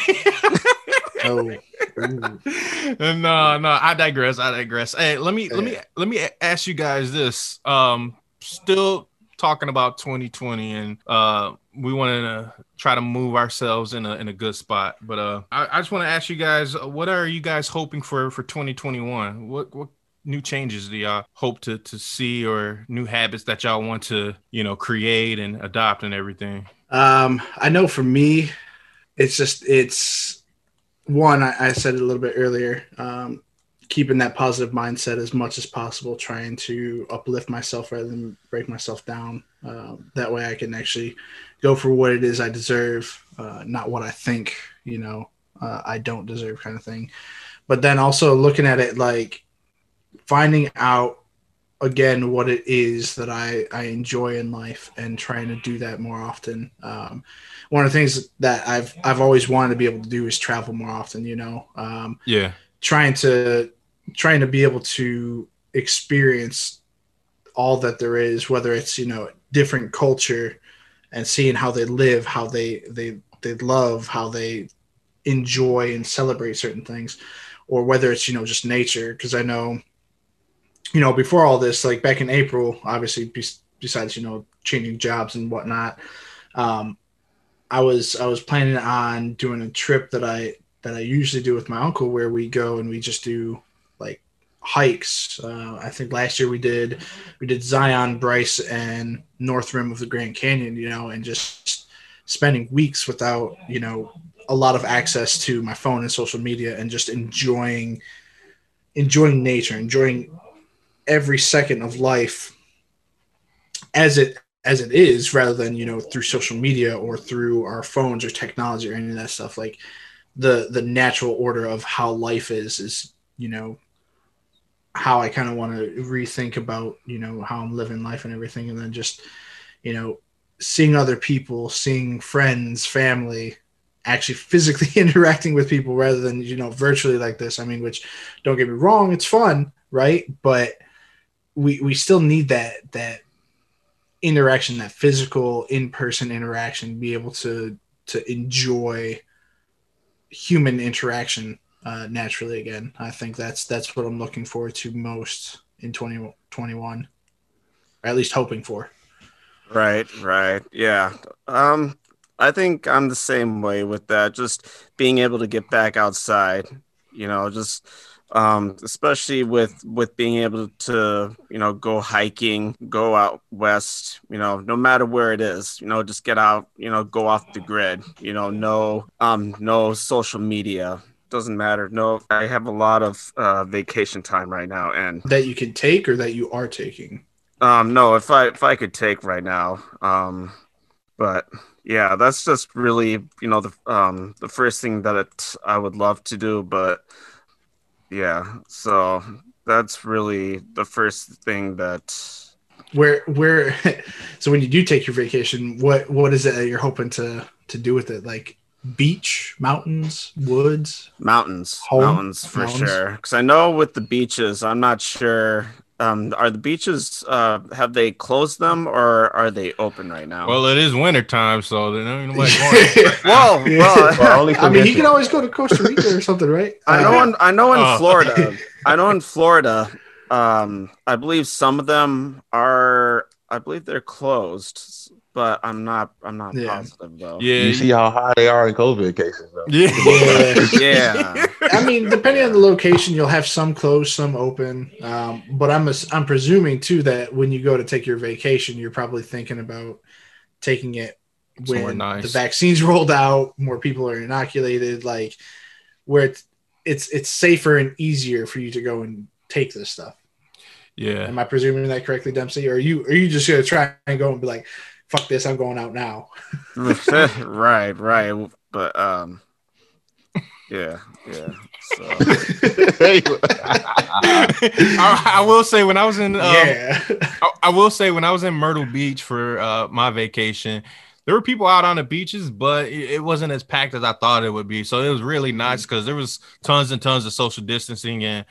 oh, no, no, I digress. I digress. Hey, let me let me let me ask you guys this. Um, still talking about 2020, and uh, we want to try to move ourselves in a in a good spot. But uh, I, I just want to ask you guys, uh, what are you guys hoping for for 2021? What what new changes do y'all hope to to see, or new habits that y'all want to you know create and adopt and everything? Um, I know for me, it's just it's one. I, I said it a little bit earlier. Um, keeping that positive mindset as much as possible, trying to uplift myself rather than break myself down. Um, that way, I can actually go for what it is I deserve, uh, not what I think. You know, uh, I don't deserve, kind of thing. But then also looking at it like finding out again what it is that I, I enjoy in life and trying to do that more often. Um, one of the things that I've I've always wanted to be able to do is travel more often. You know, um, Yeah, trying to trying to be able to experience all that there is, whether it's you know different culture and seeing how they live, how they they they love, how they enjoy and celebrate certain things, or whether it's you know just nature. Because I know, you know, before all this, like back in April, obviously bes- besides you know changing jobs and whatnot, um, I was I was planning on doing a trip that I that I usually do with my uncle, where we go and we just do hikes. Uh, I think last year we did we did Zion, Bryce, and North Rim of the Grand Canyon. You know, and just spending weeks without you know a lot of access to my phone and social media, and just enjoying enjoying nature, enjoying every second of life as it as it is rather than you know through social media or through our phones or technology or any of that stuff like the the natural order of how life is is you know how i kind of want to rethink about you know how i'm living life and everything and then just you know seeing other people seeing friends family actually physically interacting with people rather than you know virtually like this. I mean which don't get me wrong it's fun right? But we we still need that that interaction that physical in-person interaction be able to to enjoy human interaction uh, naturally again i think that's that's what i'm looking forward to most in 2021 or at least hoping for Right, right. Yeah. Um I think I'm the same way with that. Just being able to get back outside, you know, just um especially with with being able to, you know, go hiking, go out west, you know, no matter where it is, you know, just get out, you know, go off the grid, you know, no um no social media. Doesn't matter. No, I have a lot of uh vacation time right now and that you can take or that you are taking um, no, if I if I could take right now, um, but yeah, that's just really you know the um the first thing that it, I would love to do, but yeah, so that's really the first thing that where where so when you do take your vacation what what is it that you're hoping to to do with it like beach mountains woods mountains, Home? mountains for Mountains? sure. Because I know with the beaches, I'm not sure. Um, are the beaches uh have they closed them or are they open right now? Well, it is winter time, so there ain't nobody going. Whoa, well, Well, only I mean, he convention. can always go to Costa Rica or something, right? I know in I know in Oh. Florida. I know in Florida. Um, I believe some of them are. I believe they're closed. but I'm not. I'm not Yeah. positive though. Yeah, You see how high they are in COVID cases, though. yeah, Yeah. I mean, depending on the location, you'll have some closed, some open. Um, but I'm ass- I'm presuming too that when you go to take your vacation, you're probably thinking about taking it Somewhere when nice. the vaccines rolled out, more people are inoculated, like where it's it's it's safer and easier for you to go and take this stuff. Yeah. Am I presuming that correctly, Dempsey? Or are you are you just gonna try and go and be like, "Fuck this, I'm going out now"? right, right. But um, yeah, yeah. So I, I will say when I was in, um, yeah, I, I will say when I was in Myrtle Beach for uh, my vacation, there were people out on the beaches, but it, it wasn't as packed as I thought it would be. So it was really nice because there was tons and tons of social distancing and.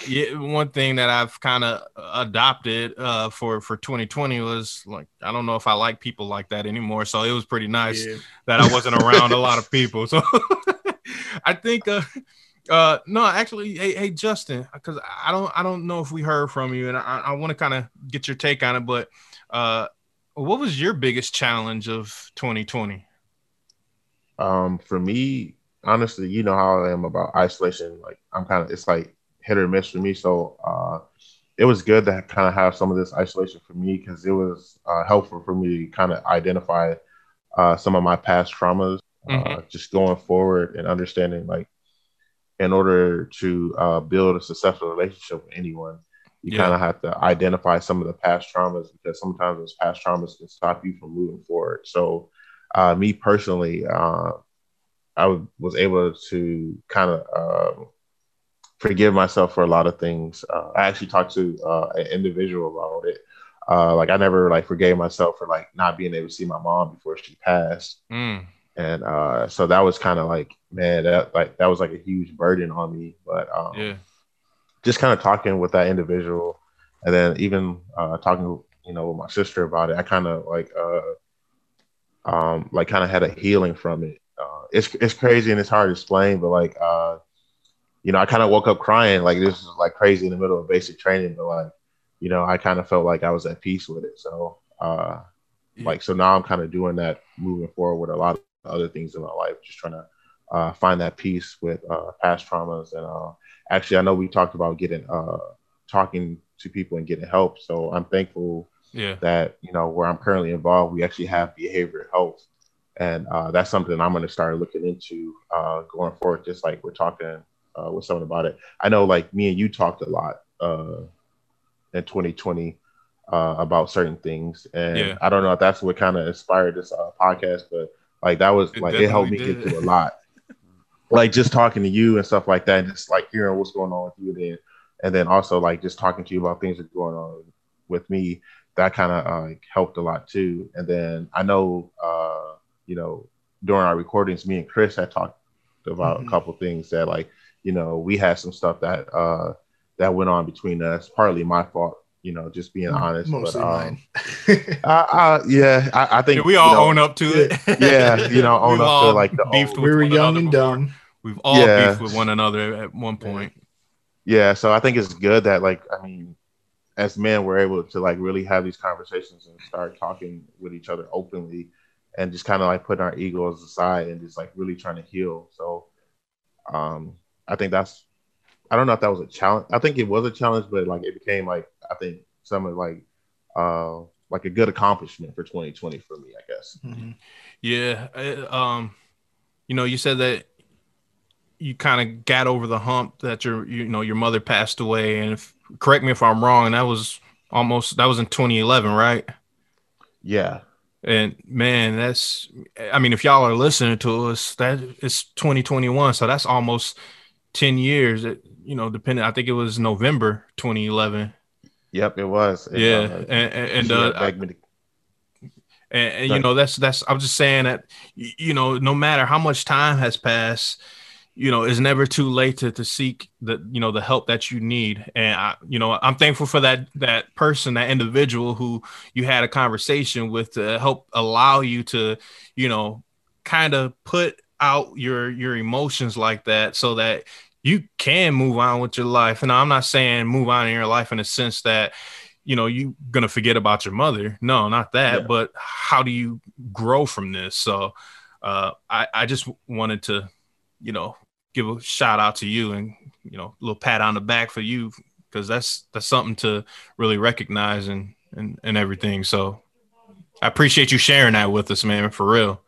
Yeah, one thing that I've kind of adopted uh, for for 2020 was like I don't know if I like people like that anymore. So it was pretty nice Yeah. that I wasn't around a lot of people. So I think uh uh no actually hey hey Justin because I don't I don't know if we heard from you and I, I want to kind of get your take on it but uh what was your biggest challenge of 2020 Um, for me, honestly, you know how I am about isolation. Like I'm kind of, it's like hit or miss for me. So uh, it was good to kind of have some of this isolation for me because it was uh, helpful for me to kind of identify uh, some of my past traumas, uh, Mhm. just going forward and understanding like in order to uh, build a successful relationship with anyone, you Yeah. kind of have to identify some of the past traumas because sometimes those past traumas can stop you from moving forward. So, uh, me personally, uh, I w- was able to kind of um forgive myself for a lot of things. Uh, I actually talked to uh, an individual about it. Uh, like I never like forgave myself for like not being able to see my mom before she passed. Mm, and uh so that was kind of like man that like that was like a huge burden on me. But um yeah. just kind of talking with that individual and then even uh talking you know with my sister about it i kind of like uh um like kind of had a healing from it. Uh it's it's crazy and it's hard to explain but like uh you know i kind of woke up crying like this is like crazy in the middle of basic training but like you know i kind of felt like i was at peace with it so uh like so now i'm kind of doing that moving forward with a lot of other things in my life just trying to uh, find that peace with uh, past traumas and uh, actually i know we talked about getting uh, talking to people and getting help so i'm thankful yeah. that you know where i'm currently involved we actually have behavioral health and uh, that's something i'm going to start looking into uh, going forward just like we're talking uh, with someone about it i know like me and you talked a lot uh, in 2020 uh, about certain things and Yeah. i don't know if that's what kind of inspired this uh, podcast but like that was It like it helped me definitely get did. through a lot like just talking to you and stuff like that and just like hearing what's going on with you then and then also like just talking to you about things that are going on with me that kind of uh, like, helped a lot too and then i know uh you know during our recordings me and chris had talked about Mhm. a couple things that like you know we had some stuff that uh that went on between us partly my fault you know just being honest Mostly but, um, mine. uh, uh, yeah I, I think Yeah, we all you know, own up to it Yeah, you know, own We've up to, like, the beefed with we were one young and before. dumb. we've all Yeah. beefed with one another at one point yeah so i think it's good that like i mean as men we're able to like really have these conversations and start talking with each other openly and just kind of like putting our egos aside and just like really trying to heal so um i think that's i don't know if that was a challenge i think it was a challenge but like it became like i think some of like uh like a good accomplishment for 2020 for me i guess Mhm. Yeah. Um, you know, you said that you kind of got over the hump that your, you know, your mother passed away. And if, correct me if I'm wrong, and that was almost, that was in 2011, right? yeah And man, that's, I mean, if y'all are listening to us, that it's 2021. So that's almost 10 years. It, you know, depending, I think it was November 2011. yep it was And, Yeah. uh, and, and, uh, me to- and, and you know that's that's i'm just saying that you know no matter how much time has passed you know it's never too late to, to seek the you know the help that you need and i you know i'm thankful for that that person that individual who you had a conversation with to help allow you to you know kind of put out your your emotions like that so that you can move on with your life. And i'm not saying move on in your life in a sense that you know you're gonna forget about your mother. No not that Yeah. but how do you grow from this? So uh i i just wanted to you know give a shout out to you and you know a little pat on the back for you because that's that's something to really recognize and and, and everything. So i appreciate you sharing that with us man for real.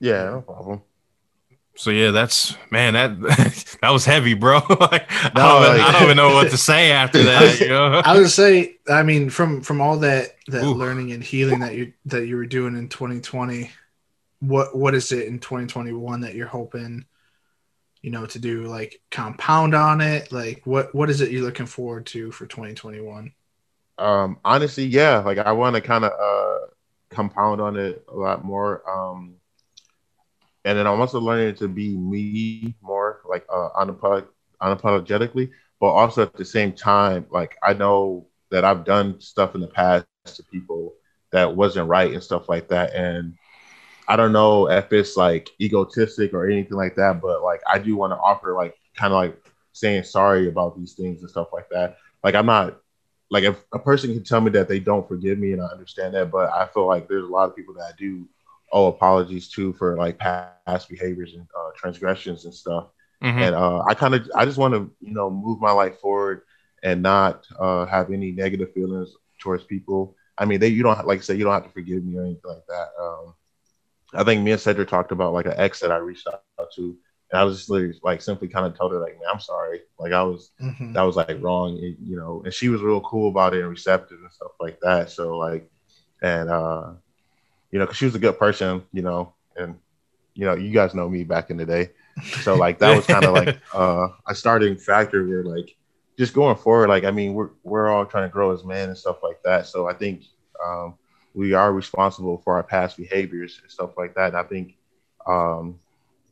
Yeah, no problem. So yeah that's man that that was heavy bro like, I, don't, even- I don't even know what to say after that you know I would say, I mean, from from all that that Ooh. learning and healing that you that you were doing in 2020, what what is it in 2021 that you're hoping, you know, to do? Like compound on it. Like what what is it you're looking forward to for 2021? Um, honestly, yeah, like I want to kind of uh compound on it a lot more. Um, and then I'm also learning to be me more, like uh, unapolog- unapologetically, but also at the same time, like I know that I've done stuff in the past to people that wasn't right and stuff like that, and I don't know if it's like egotistic or anything like that, but like I do want to offer like kind of like saying sorry about these things and stuff like that. Like I'm not like if a person can tell me that they don't forgive me and I understand that, but I feel like there's a lot of people that I do owe apologies too for like past behaviors and uh, transgressions and stuff. Mhm. And uh, I kind of I just want to you know move my life forward and not uh, have any negative feelings towards people. I mean, they you don't like I said you don't have to forgive me or anything like that. Um, I think me and Cedric talked about like an ex that I reached out to, and I was just literally like simply kind of told her like, man, I'm sorry. Like I was Mhm. that was like wrong, it- you know. And she was real cool about it and receptive and stuff like that. So like, and uh, you know, because she was a good person, you know, and you know, you guys know me back in the day. So like that was kind of like uh, a starting factor where like just going forward, like I mean, we're we're all trying to grow as men and stuff like that. So I think um, we are responsible for our past behaviors and stuff like that. And I think um,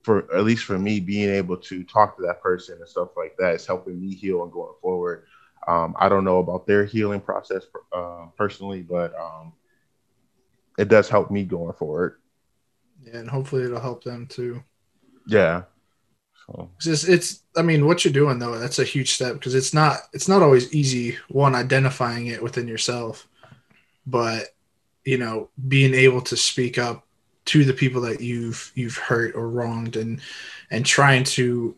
for at least for me, being able to talk to that person and stuff like that is helping me heal and going forward. Um, I don't know about their healing process uh, personally, but um, it does help me going forward. Yeah, and hopefully it'll help them too. Yeah. So It's, just, it's I mean, what you're doing though, that's a huge step because it's not it's not always easy one identifying it within yourself, but you know, being able to speak up to the people that you've you've hurt or wronged and and trying to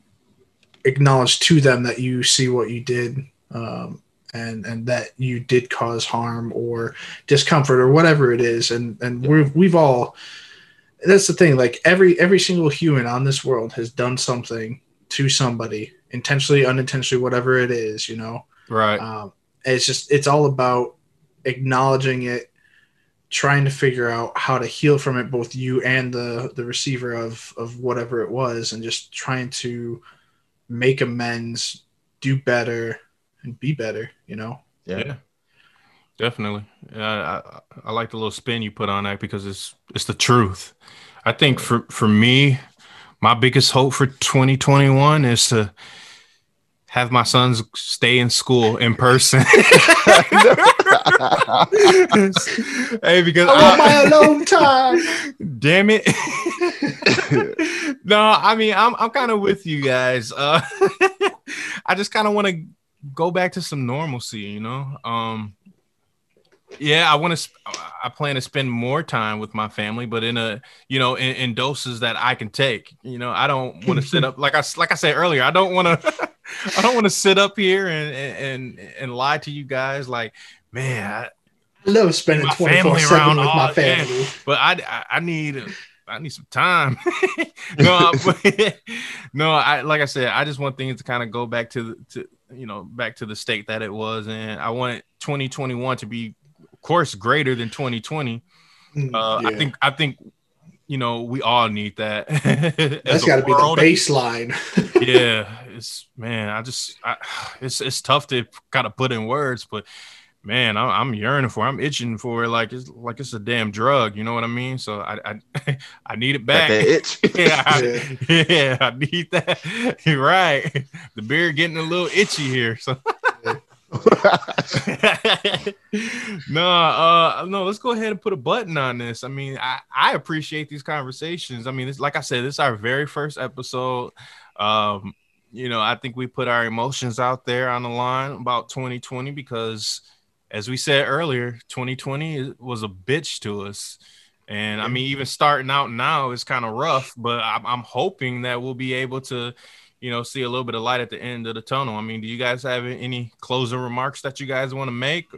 acknowledge to them that you see what you did um, and and that you did cause harm or discomfort or whatever it is. And and we've we've all that's the thing like every every single human on this world has done something to somebody intentionally unintentionally whatever it is you know? Right. Um, it's just it's all about acknowledging it trying to figure out how to heal from it both you and the the receiver of of whatever it was and just trying to make amends do better and be better you know yeah. Yeah, definitely. Yeah, I, I like the little spin you put on that because it's it's the truth. I think for for me, my biggest hope for 2021 is to have my sons stay in school in person. hey, because I want my I- alone time. damn it. no, I mean I'm I'm kind of with you guys. Uh, I just kind of want to go back to some normalcy, you know. Um, yeah, I want to. I plan to spend more time with my family, but in a you know in, in doses that I can take. You know, I don't want to sit up like I like I said earlier. I don't want to. I don't want to sit up here and and and lie to you guys. Like, man, I, I love spending My 24 family 7 around with all- my family. but I, I, need I need some time. no, I- no, I like I said, I just want things to kind of go back to the to you know back to the state that it was, and I want 2021 to be, of course, greater than 2020. Mm, Uh, I think I think you know we all need that. that's got to be the baseline. yeah, it's man. I just I, it's it's tough to kind of put in words, but man, I'm, I'm yearning for. it. I'm itching for it, like it's like it's a damn drug. You know what I mean? So I I, I need it back. itch. yeah, I, yeah, I need that. You're right. The beard getting a little itchy here. So no, uh, no. Let's go ahead and put a button on this. I mean, I, I appreciate these conversations. I mean, it's like I said, this is our very first episode. Um, you know, I think we put our emotions out there on the line about 2020 because as we said earlier, 2020 was a bitch to us. And I mean, even starting out now is kind of rough, but I'm, I'm, hoping that we'll be able to, you know, see a little bit of light at the end of the tunnel. I mean, do you guys have any closing remarks that you guys want to make?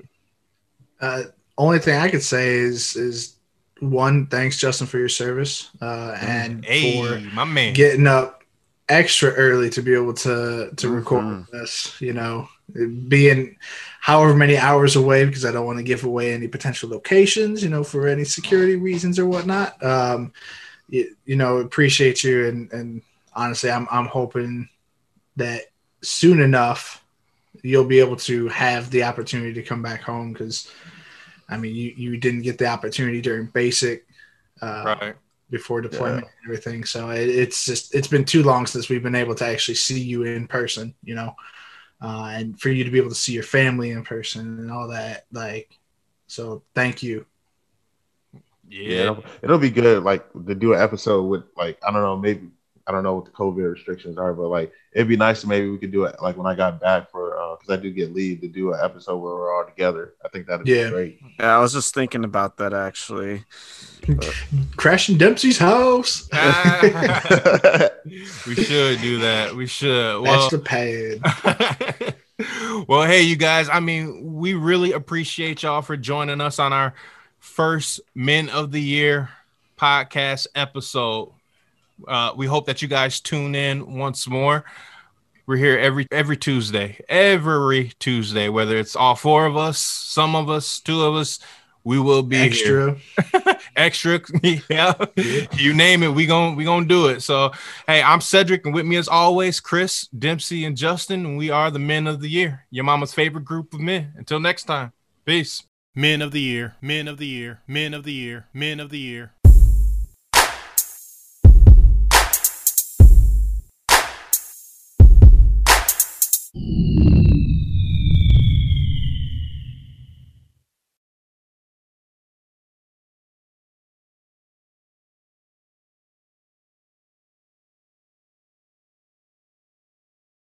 Uh, only thing I could say is is one, thanks Justin for your service, uh, and hey, for my man getting up extra early to be able to to mm-hmm. record this. You know, being however many hours away because I don't want to give away any potential locations, you know, for any security reasons or whatnot. Um, you, you know, appreciate you and and honestly, I'm I'm hoping that soon enough you'll be able to have the opportunity to come back home because I mean you you didn't get the opportunity during basic. Uh, right before deployment yeah. and everything. So it, it's just it's been too long since we've been able to actually see you in person, you know uh, and for you to be able to see your family in person and all that. Like, so thank you. Yeah, yeah it'll, it'll, be good. Like to do an episode with like I don't know maybe I don't know what the COVID restrictions are, but like it'd be nice to maybe we could do it like when I got back for because uh, I do get leave to do an episode where we're all together. I think that'd yeah. be great. Yeah, I was just thinking about that actually. Crashing Dempsey's house. we should do that. We should. Well, That's the pad. well, hey, you guys. I mean, we really appreciate y'all for joining us on our first Men of the Year podcast episode. Uh, we hope that you guys tune in once more. We're here every every Tuesday, every Tuesday, whether it's all four of us, some of us, two of us, we will be extra, extra. Yeah. yeah, you name it, we gon' we gonna do it. So, hey, I'm Cedric, and with me as always, Chris, Dempsey, and Justin. And we are the Men of the Year, your mama's favorite group of men. Until next time, peace. Men of the Year, Men of the Year, Men of the Year, Men of the Year.